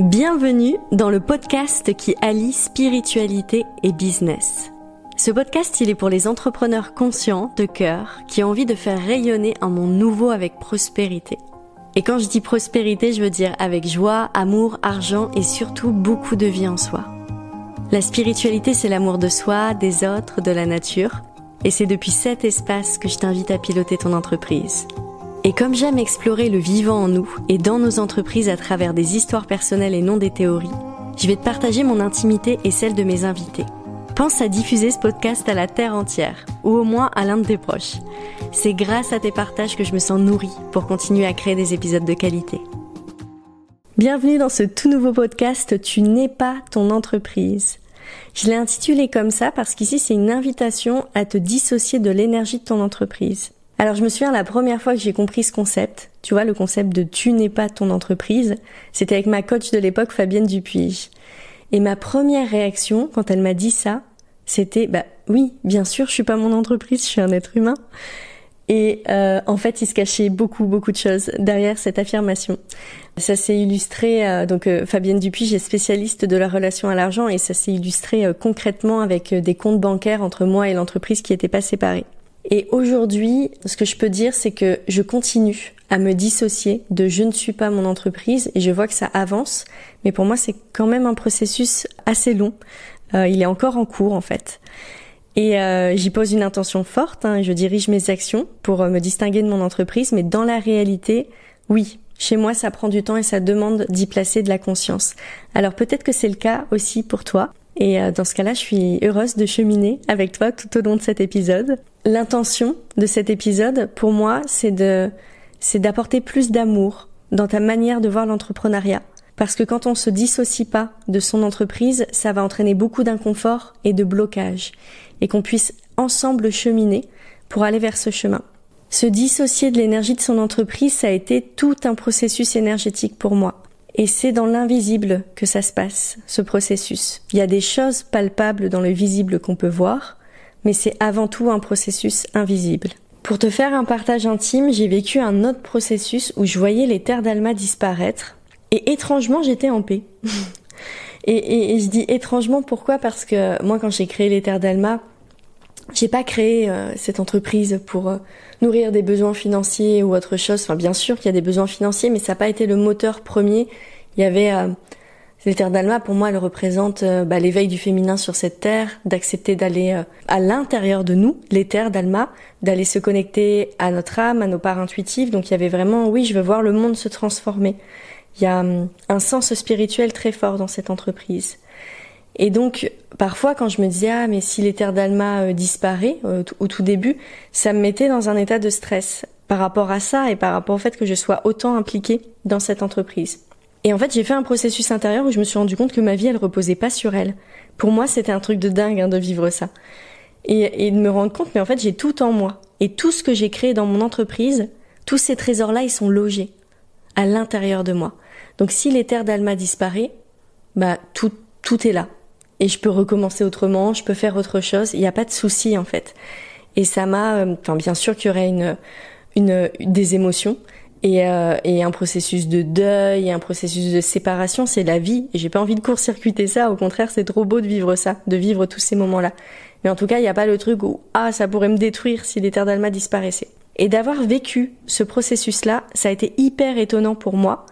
Bienvenue dans le podcast qui allie spiritualité et business. Ce podcast, il est pour les entrepreneurs conscients, de cœur, qui ont envie de faire rayonner un monde nouveau avec prospérité. Et quand je dis prospérité, je veux dire avec joie, amour, argent et surtout beaucoup de vie en soi. La spiritualité, c'est l'amour de soi, des autres, de la nature. Et c'est depuis cet espace que je t'invite à piloter ton entreprise. Et comme j'aime explorer le vivant en nous et dans nos entreprises à travers des histoires personnelles et non des théories, je vais te partager mon intimité et celle de mes invités. Pense à diffuser ce podcast à la terre entière, ou au moins à l'un de tes proches. C'est grâce à tes partages que je me sens nourrie pour continuer à créer des épisodes de qualité. Bienvenue dans ce tout nouveau podcast Tu n'es pas ton entreprise. Je l'ai intitulé comme ça parce qu'ici c'est une invitation à te dissocier de l'énergie de ton entreprise. Alors je me souviens la première fois que j'ai compris ce concept, tu vois le concept de tu n'es pas ton entreprise, c'était avec ma coach de l'époque Fabienne Dupuis. Et ma première réaction quand elle m'a dit ça, c'était bah oui, bien sûr, je suis pas mon entreprise, je suis un être humain. Et euh, en fait, il se cachait beaucoup, beaucoup de choses derrière cette affirmation. Ça s'est illustré, euh, donc euh, Fabienne Dupuis est spécialiste de la relation à l'argent et ça s'est illustré concrètement avec des comptes bancaires entre moi et l'entreprise qui n'étaient pas séparés. Et aujourd'hui, ce que je peux dire, c'est que je continue à me dissocier de je ne suis pas mon entreprise et je vois que ça avance, mais pour moi c'est quand même un processus assez long. Euh, il est encore en cours en fait. Et euh, j'y pose une intention forte, hein, je dirige mes actions pour euh, me distinguer de mon entreprise, mais dans la réalité, oui, chez moi ça prend du temps et ça demande d'y placer de la conscience. Alors peut-être que c'est le cas aussi pour toi. Et euh, dans ce cas-là, je suis heureuse de cheminer avec toi tout au long de cet épisode. L'intention de cet épisode, pour moi, c'est de, c'est d'apporter plus d'amour dans ta manière de voir l'entrepreneuriat. Parce que quand on se dissocie pas de son entreprise, ça va entraîner beaucoup d'inconfort et de blocage. Et qu'on puisse ensemble cheminer pour aller vers ce chemin. Se dissocier de l'énergie de son entreprise, ça a été tout un processus énergétique pour moi. Et c'est dans l'invisible que ça se passe, ce processus. Il y a des choses palpables dans le visible qu'on peut voir, mais c'est avant tout un processus invisible. Pour te faire un partage intime, j'ai vécu un autre processus où je voyais les terres d'Alma disparaître, et étrangement j'étais en paix. et, je dis étrangement pourquoi? Parce que moi quand j'ai créé les terres d'Alma, j'ai pas créé euh, cette entreprise pour euh, nourrir des besoins financiers ou autre chose. Enfin, bien sûr qu'il y a des besoins financiers, mais ça n'a pas été le moteur premier. Il y avait euh, les terres d'Alma. Pour moi, elles représentent bah, l'éveil du féminin sur cette terre, d'accepter d'aller à l'intérieur de nous, les terres d'Alma, d'aller se connecter à notre âme, à nos parts intuitives. Donc, il y avait vraiment, oui, je veux voir le monde se transformer. Il y a un sens spirituel très fort dans cette entreprise. Et donc, parfois, quand je me disais, ah, mais si l'éther d'Alma euh, disparaît euh, au tout début, ça me mettait dans un état de stress par rapport à ça et par rapport au fait que je sois autant impliquée dans cette entreprise. Et en fait, j'ai fait un processus intérieur où je me suis rendu compte que ma vie, elle reposait pas sur elle. Pour moi, c'était un truc de dingue hein, de vivre ça. Et, et de me rendre compte, mais en fait, j'ai tout en moi. Et tout ce que j'ai créé dans mon entreprise, tous ces trésors-là, ils sont logés à l'intérieur de moi. Donc si l'éther d'Alma disparaît, bah tout, tout est là et je peux recommencer autrement, je peux faire autre chose. Il n'y a pas de souci en fait. Et ça m'a, euh, enfin bien sûr qu'il y aurait une, une, des émotions et, euh, et un processus de deuil, un processus de séparation. C'est la vie j'ai pas envie de court-circuiter ça. Au contraire, c'est trop beau de vivre ça, de vivre tous ces moments-là. Mais en tout cas, il n'y a pas le truc où ah ça pourrait me détruire si l'éther d'Alma disparaissait. Et d'avoir vécu ce processus-là, ça a été hyper étonnant pour moi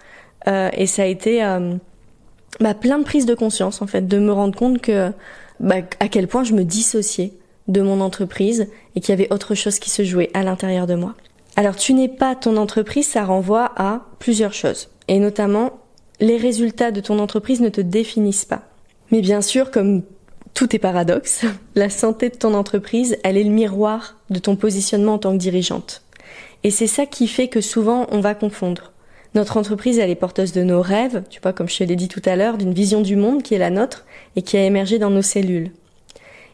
euh, et ça a été euh, bah, plein de prise de conscience en fait, de me rendre compte que bah, à quel point je me dissociais de mon entreprise et qu'il y avait autre chose qui se jouait à l'intérieur de moi. Alors tu n'es pas ton entreprise, ça renvoie à plusieurs choses et notamment les résultats de ton entreprise ne te définissent pas. Mais bien sûr, comme tout est paradoxe, la santé de ton entreprise, elle est le miroir de ton positionnement en tant que dirigeante. Et c'est ça qui fait que souvent on va confondre. Notre entreprise, elle est porteuse de nos rêves, tu vois, comme je te l'ai dit tout à l'heure, d'une vision du monde qui est la nôtre et qui a émergé dans nos cellules.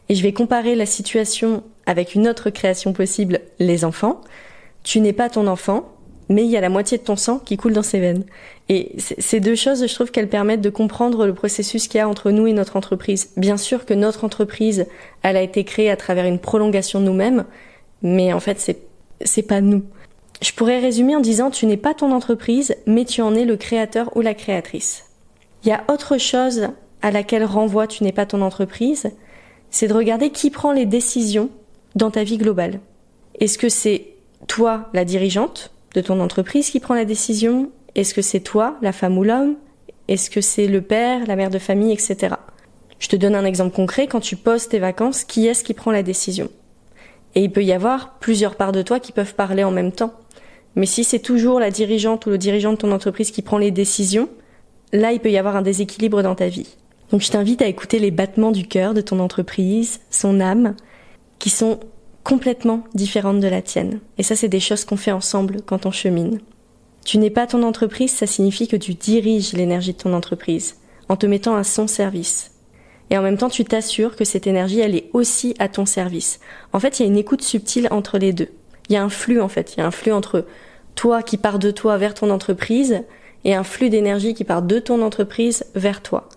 Et je vais comparer la situation avec une autre création possible, les enfants. Tu n'es pas ton enfant, mais il y a la moitié de ton sang qui coule dans ses veines. Et ces deux choses, je trouve qu'elles permettent de comprendre le processus qu'il y a entre nous et notre entreprise. Bien sûr que notre entreprise, elle a été créée à travers une prolongation de nous-mêmes, mais en fait, c'est, c'est pas nous. Je pourrais résumer en disant tu n'es pas ton entreprise, mais tu en es le créateur ou la créatrice. Il y a autre chose à laquelle renvoie tu n'es pas ton entreprise, c'est de regarder qui prend les décisions dans ta vie globale. Est-ce que c'est toi, la dirigeante de ton entreprise, qui prend la décision Est-ce que c'est toi, la femme ou l'homme? Est-ce que c'est le père, la mère de famille, etc. Je te donne un exemple concret. Quand tu poses tes vacances, qui est-ce qui prend la décision? Et il peut y avoir plusieurs parts de toi qui peuvent parler en même temps. Mais si c'est toujours la dirigeante ou le dirigeant de ton entreprise qui prend les décisions, là, il peut y avoir un déséquilibre dans ta vie. Donc je t'invite à écouter les battements du cœur de ton entreprise, son âme, qui sont complètement différentes de la tienne. Et ça, c'est des choses qu'on fait ensemble quand on chemine. Tu n'es pas ton entreprise, ça signifie que tu diriges l'énergie de ton entreprise en te mettant à son service. Et en même temps, tu t'assures que cette énergie, elle est aussi à ton service. En fait, il y a une écoute subtile entre les deux. Il y a un flux, en fait. Il y a un flux entre toi qui part de toi vers ton entreprise et un flux d'énergie qui part de ton entreprise vers toi.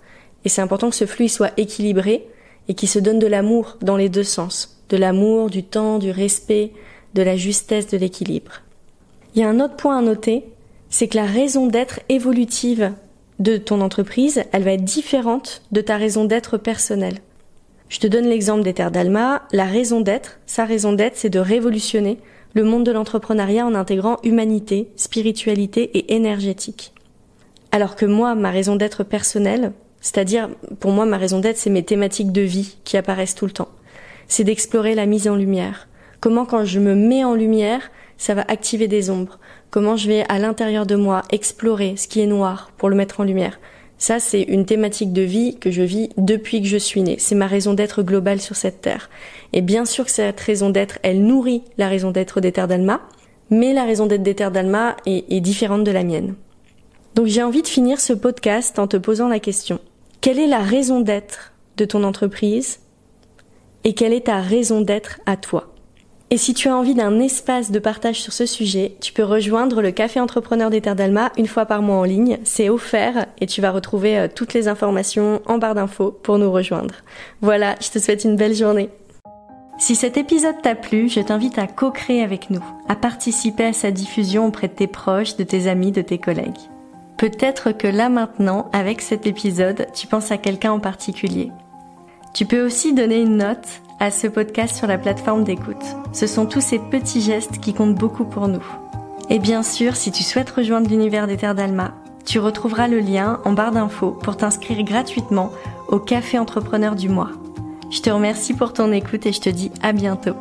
Et c'est important que ce flux soit équilibré et qu'il se donne de l'amour dans les deux sens. De l'amour, du temps, du respect, de la justesse, de l'équilibre. Il y a un autre point à noter, c'est que la raison d'être évolutive de ton entreprise, elle va être différente de ta raison d'être personnelle. Je te donne l'exemple d'Ether d'Alma. La raison d'être, sa raison d'être, c'est de révolutionner le monde de l'entrepreneuriat en intégrant humanité, spiritualité et énergétique. Alors que moi, ma raison d'être personnelle, c'est-à-dire, pour moi, ma raison d'être, c'est mes thématiques de vie qui apparaissent tout le temps. C'est d'explorer la mise en lumière. Comment, quand je me mets en lumière, ça va activer des ombres. Comment je vais, à l'intérieur de moi, explorer ce qui est noir pour le mettre en lumière. Ça, c'est une thématique de vie que je vis depuis que je suis née. C'est ma raison d'être globale sur cette terre. Et bien sûr que cette raison d'être, elle nourrit la raison d'être des terres d'Alma, mais la raison d'être des terres d'Alma est, est différente de la mienne. Donc j'ai envie de finir ce podcast en te posant la question. Quelle est la raison d'être de ton entreprise et quelle est ta raison d'être à toi Et si tu as envie d'un espace de partage sur ce sujet, tu peux rejoindre le Café Entrepreneur des Terres d'Alma une fois par mois en ligne. C'est offert et tu vas retrouver euh, toutes les informations en barre d'infos pour nous rejoindre. Voilà, je te souhaite une belle journée. Si cet épisode t'a plu, je t'invite à co-créer avec nous, à participer à sa diffusion auprès de tes proches, de tes amis, de tes collègues. Peut-être que là maintenant, avec cet épisode, tu penses à quelqu'un en particulier. Tu peux aussi donner une note à ce podcast sur la plateforme d'écoute. Ce sont tous ces petits gestes qui comptent beaucoup pour nous. Et bien sûr, si tu souhaites rejoindre l'univers des Terres d'Alma, tu retrouveras le lien en barre d'infos pour t'inscrire gratuitement au Café Entrepreneur du mois. Je te remercie pour ton écoute et je te dis à bientôt.